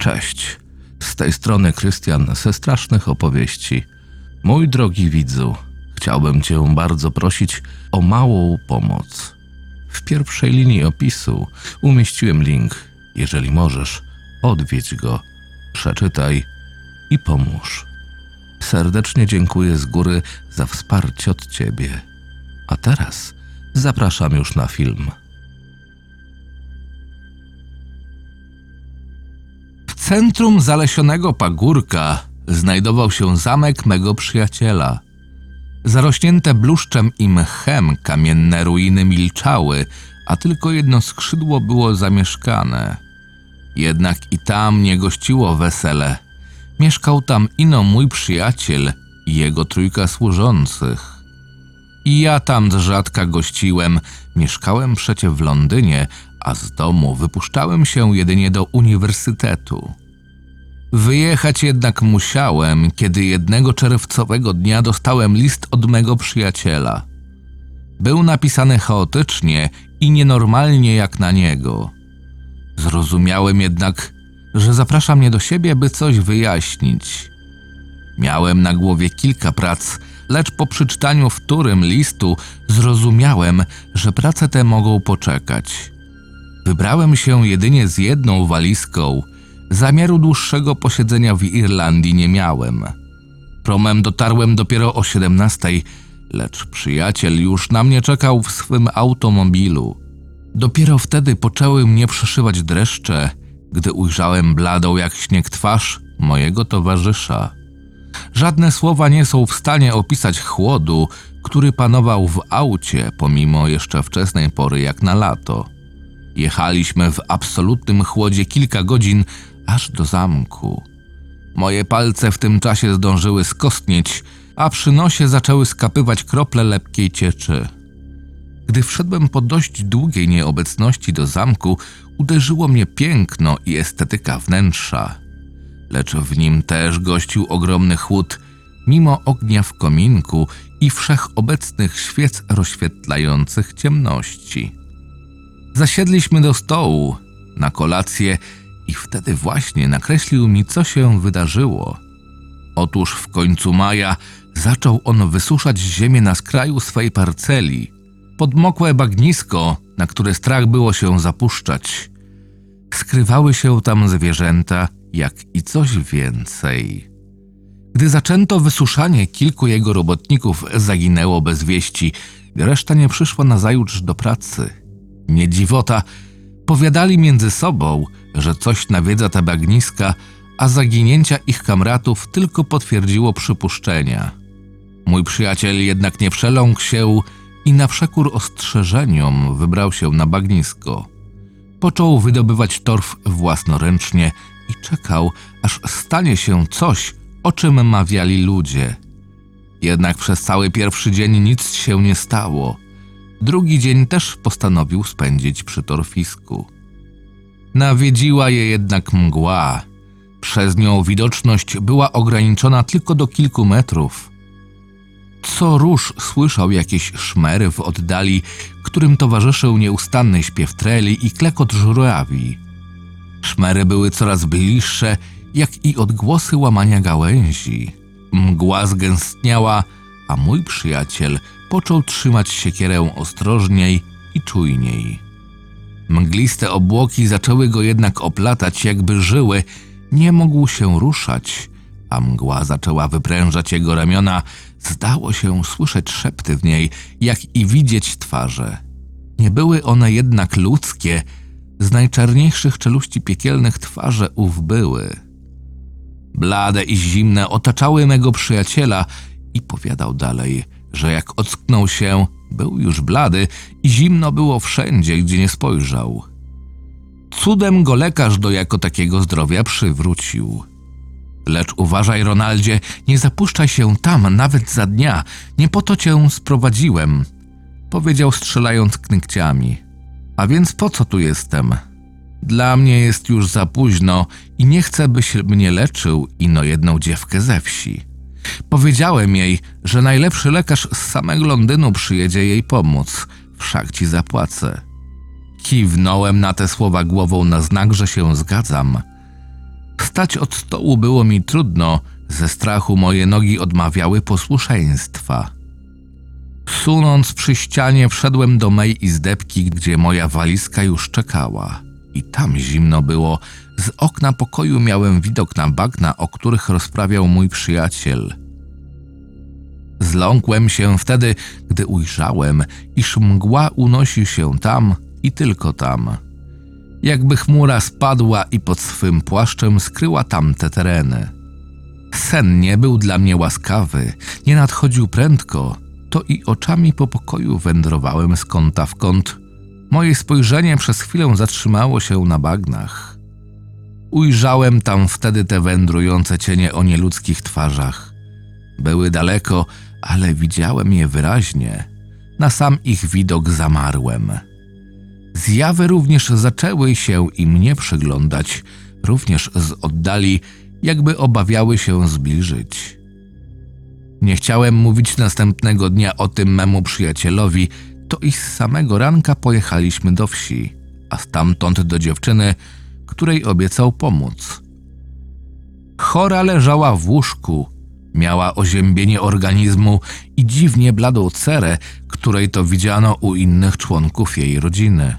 Cześć. Z tej strony Krystian ze strasznych opowieści. Mój drogi widzu, chciałbym Cię bardzo prosić o małą pomoc. W pierwszej linii opisu umieściłem link. Jeżeli możesz, odwiedź go, przeczytaj i pomóż. Serdecznie dziękuję z góry za wsparcie od Ciebie. A teraz zapraszam już na film. Centrum zalesionego pagórka znajdował się zamek mego przyjaciela. Zarośnięte bluszczem i mchem kamienne ruiny milczały, a tylko jedno skrzydło było zamieszkane. Jednak i tam nie gościło wesele. Mieszkał tam ino mój przyjaciel i jego trójka służących. I ja tam z rzadka gościłem, mieszkałem przecie w Londynie, a z domu wypuszczałem się jedynie do uniwersytetu. Wyjechać jednak musiałem, kiedy jednego czerwcowego dnia dostałem list od mego przyjaciela. Był napisany chaotycznie i nienormalnie jak na niego. Zrozumiałem jednak, że zaprasza mnie do siebie, by coś wyjaśnić. Miałem na głowie kilka prac, lecz po przeczytaniu wtórym listu zrozumiałem, że prace te mogą poczekać. Wybrałem się jedynie z jedną walizką. Zamiaru dłuższego posiedzenia w Irlandii nie miałem. Promem dotarłem dopiero o 17, lecz przyjaciel już na mnie czekał w swym automobilu. Dopiero wtedy poczęły mnie przeszywać dreszcze, gdy ujrzałem bladą jak śnieg twarz mojego towarzysza. Żadne słowa nie są w stanie opisać chłodu, który panował w aucie pomimo jeszcze wczesnej pory jak na lato. Jechaliśmy w absolutnym chłodzie kilka godzin aż do zamku. Moje palce w tym czasie zdążyły skostnieć, a przy nosie zaczęły skapywać krople lepkiej cieczy. Gdy wszedłem po dość długiej nieobecności do zamku, uderzyło mnie piękno i estetyka wnętrza. Lecz w nim też gościł ogromny chłód, mimo ognia w kominku i wszechobecnych świec rozświetlających ciemności. Zasiedliśmy do stołu, na kolację i wtedy właśnie nakreślił mi, co się wydarzyło. Otóż w końcu maja zaczął on wysuszać ziemię na skraju swej parceli. Podmokłe bagnisko, na które strach było się zapuszczać. Skrywały się tam zwierzęta, jak i coś więcej. Gdy zaczęto wysuszanie, kilku jego robotników zaginęło bez wieści, reszta nie przyszła nazajutrz do pracy. Nie dziwota, powiadali między sobą, że coś nawiedza te bagniska, a zaginięcia ich kamratów tylko potwierdziło przypuszczenia. Mój przyjaciel jednak nie przeląkł się i na przekór ostrzeżeniom wybrał się na bagnisko. Począł wydobywać torf własnoręcznie i czekał, aż stanie się coś, o czym mawiali ludzie. Jednak przez cały pierwszy dzień nic się nie stało. Drugi dzień też postanowił spędzić przy torfisku. Nawiedziła je jednak mgła. Przez nią widoczność była ograniczona tylko do kilku metrów. Co róż słyszał jakieś szmery w oddali, którym towarzyszył nieustanny śpiew treli i klekot żurawi. Szmery były coraz bliższe, jak i odgłosy łamania gałęzi. Mgła zgęstniała, a mój przyjaciel począł trzymać siekierę ostrożniej i czujniej. Mgliste obłoki zaczęły go jednak oplatać, jakby żyły, nie mógł się ruszać, a mgła zaczęła wyprężać jego ramiona. Zdało się słyszeć szepty w niej, jak i widzieć twarze. Nie były one jednak ludzkie, z najczarniejszych czeluści piekielnych twarze ów były. Blade i zimne otaczały mego przyjaciela i powiadał dalej, że jak ocknął się, był już blady i zimno było wszędzie, gdzie nie spojrzał. Cudem go lekarz do jako takiego zdrowia przywrócił. Lecz uważaj, Ronaldzie, nie zapuszczaj się tam nawet za dnia, nie po to cię sprowadziłem, powiedział strzelając knykciami. A więc po co tu jestem? Dla mnie jest już za późno i nie chcę, byś mnie leczył ino jedną dziewkę ze wsi. Powiedziałem jej, że najlepszy lekarz z samego Londynu przyjedzie jej pomóc, wszak ci zapłacę. Kiwnąłem na te słowa głową na znak, że się zgadzam. Wstać od stołu było mi trudno, ze strachu moje nogi odmawiały posłuszeństwa. Sunąc przy ścianie, wszedłem do mej izdebki, gdzie moja walizka już czekała. I tam zimno było. Z okna pokoju miałem widok na bagna, o których rozprawiał mój przyjaciel. Zląkłem się wtedy, gdy ujrzałem, iż mgła unosi się tam i tylko tam. Jakby chmura spadła i pod swym płaszczem skryła tamte tereny. Sen nie był dla mnie łaskawy, nie nadchodził prędko, to i oczami po pokoju wędrowałem z kąta w kąt. Moje spojrzenie przez chwilę zatrzymało się na bagnach. Ujrzałem tam wtedy te wędrujące cienie o nieludzkich twarzach. Były daleko, ale widziałem je wyraźnie. Na sam ich widok zamarłem. Zjawy również zaczęły się i mnie przyglądać, również z oddali, jakby obawiały się zbliżyć. Nie chciałem mówić następnego dnia o tym memu przyjacielowi, to i z samego ranka pojechaliśmy do wsi, a stamtąd do dziewczyny, której obiecał pomóc. Chora leżała w łóżku, miała oziębienie organizmu i dziwnie bladą cerę, której to widziano u innych członków jej rodziny.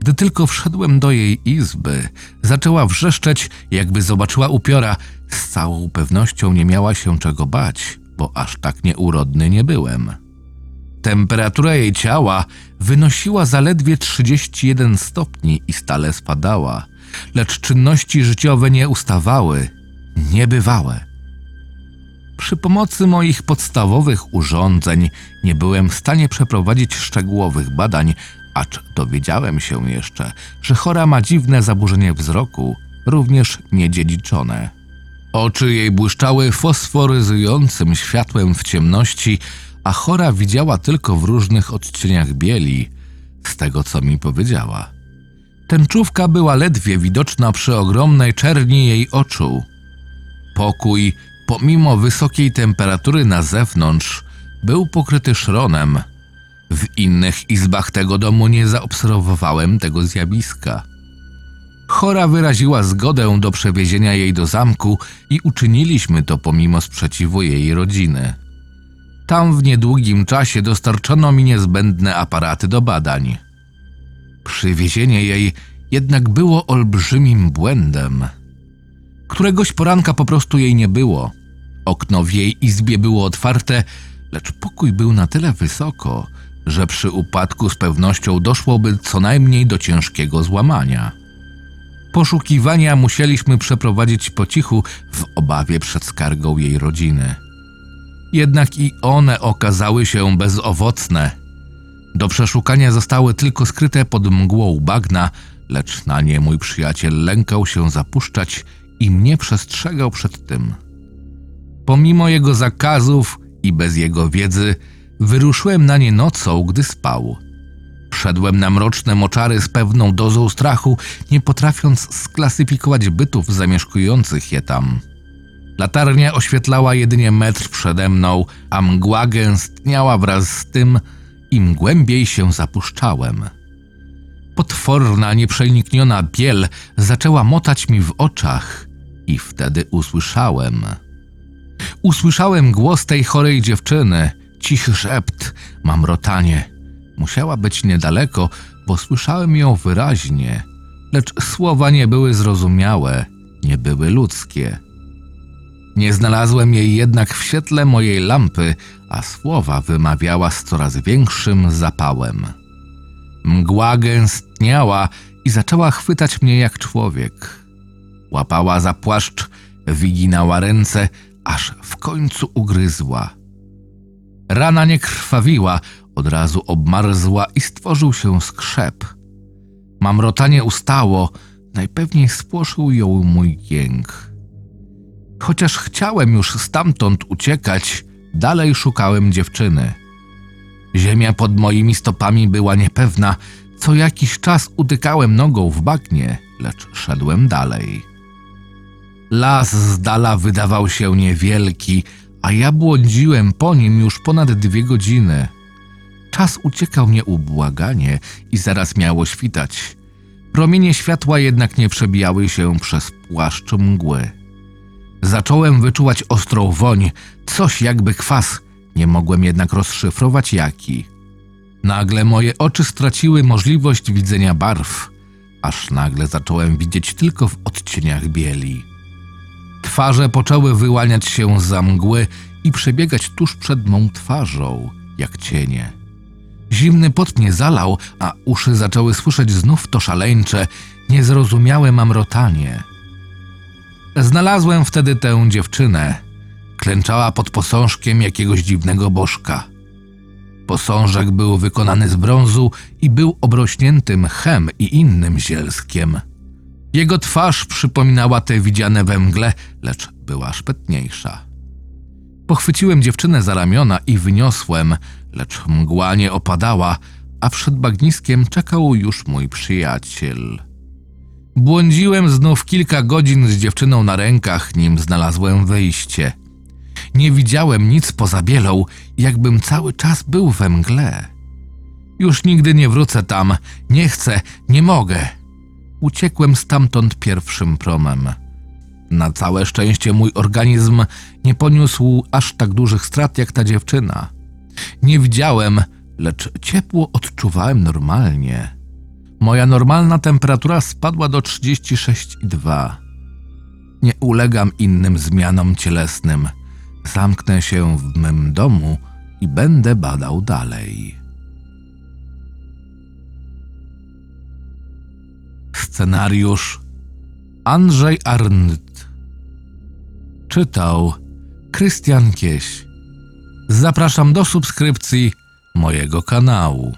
Gdy tylko wszedłem do jej izby, zaczęła wrzeszczeć, jakby zobaczyła upiora. Z całą pewnością nie miała się czego bać, bo aż tak nieurodny nie byłem. Temperatura jej ciała wynosiła zaledwie 31 stopni i stale spadała, lecz czynności życiowe nie ustawały, niebywałe. Przy pomocy moich podstawowych urządzeń nie byłem w stanie przeprowadzić szczegółowych badań, acz dowiedziałem się jeszcze, że chora ma dziwne zaburzenie wzroku, również niedziedziczone. Oczy jej błyszczały fosforyzującym światłem w ciemności, a chora widziała tylko w różnych odcieniach bieli, z tego co mi powiedziała. Tęczówka była ledwie widoczna przy ogromnej czerni jej oczu. Pokój, pomimo wysokiej temperatury na zewnątrz, był pokryty szronem. W innych izbach tego domu nie zaobserwowałem tego zjawiska. Chora wyraziła zgodę do przewiezienia jej do zamku i uczyniliśmy to pomimo sprzeciwu jej rodziny. Tam w niedługim czasie dostarczono mi niezbędne aparaty do badań. Przywiezienie jej jednak było olbrzymim błędem. Któregoś poranka po prostu jej nie było. Okno w jej izbie było otwarte, lecz pokój był na tyle wysoko, że przy upadku z pewnością doszłoby co najmniej do ciężkiego złamania. Poszukiwania musieliśmy przeprowadzić po cichu w obawie przed skargą jej rodziny. Jednak i one okazały się bezowocne. Do przeszukania zostały tylko skryte pod mgłą bagna, lecz na nie mój przyjaciel lękał się zapuszczać i mnie przestrzegał przed tym. Pomimo jego zakazów i bez jego wiedzy, wyruszyłem na nie nocą, gdy spał. Wszedłem na mroczne moczary z pewną dozą strachu, nie potrafiąc sklasyfikować bytów zamieszkujących je tam. Latarnia oświetlała jedynie metr przede mną, a mgła gęstniała wraz z tym, im głębiej się zapuszczałem. Potworna, nieprzenikniona biel zaczęła motać mi w oczach i wtedy usłyszałem. Usłyszałem głos tej chorej dziewczyny, cichy szept, mamrotanie. Musiała być niedaleko, bo słyszałem ją wyraźnie, lecz słowa nie były zrozumiałe, nie były ludzkie. Nie znalazłem jej jednak w świetle mojej lampy, a słowa wymawiała z coraz większym zapałem. Mgła gęstniała i zaczęła chwytać mnie jak człowiek. Łapała za płaszcz, wyginała ręce, aż w końcu ugryzła. Rana nie krwawiła, od razu obmarzła i stworzył się skrzep. Mamrotanie ustało, najpewniej spłoszył ją mój jęk. Chociaż chciałem już stamtąd uciekać, dalej szukałem dziewczyny. Ziemia pod moimi stopami była niepewna, co jakiś czas utykałem nogą w bagnie, lecz szedłem dalej. Las z dala wydawał się niewielki, a ja błądziłem po nim już ponad dwie godziny. Czas uciekał nieubłaganie i zaraz miało świtać. Promienie światła jednak nie przebijały się przez płaszcz mgły. Zacząłem wyczuwać ostrą woń, coś jakby kwas, nie mogłem jednak rozszyfrować jaki. Nagle moje oczy straciły możliwość widzenia barw, aż nagle zacząłem widzieć tylko w odcieniach bieli. Twarze poczęły wyłaniać się za mgły i przebiegać tuż przed mą twarzą, jak cienie. Zimny pot mnie zalał, a uszy zaczęły słyszeć znów to szaleńcze, niezrozumiałe mamrotanie. Znalazłem wtedy tę dziewczynę. Klęczała pod posążkiem jakiegoś dziwnego bożka. Posążek był wykonany z brązu i był obrośnięty mchem i innym zielskiem. Jego twarz przypominała te widziane we mgle, lecz była szpetniejsza. Pochwyciłem dziewczynę za ramiona i wyniosłem, lecz mgła nie opadała, a przed bagniskiem czekał już mój przyjaciel. Błądziłem znów kilka godzin z dziewczyną na rękach, nim znalazłem wyjście. Nie widziałem nic poza bielą, jakbym cały czas był we mgle. Już nigdy nie wrócę tam, nie chcę, nie mogę. Uciekłem stamtąd pierwszym promem. Na całe szczęście mój organizm nie poniósł aż tak dużych strat jak ta dziewczyna. Nie widziałem, lecz ciepło odczuwałem normalnie. Moja normalna temperatura spadła do 36,2. Nie ulegam innym zmianom cielesnym. Zamknę się w mym domu i będę badał dalej. Scenariusz Andrzej Arndt Czytał Krystian Kieś Zapraszam do subskrypcji mojego kanału.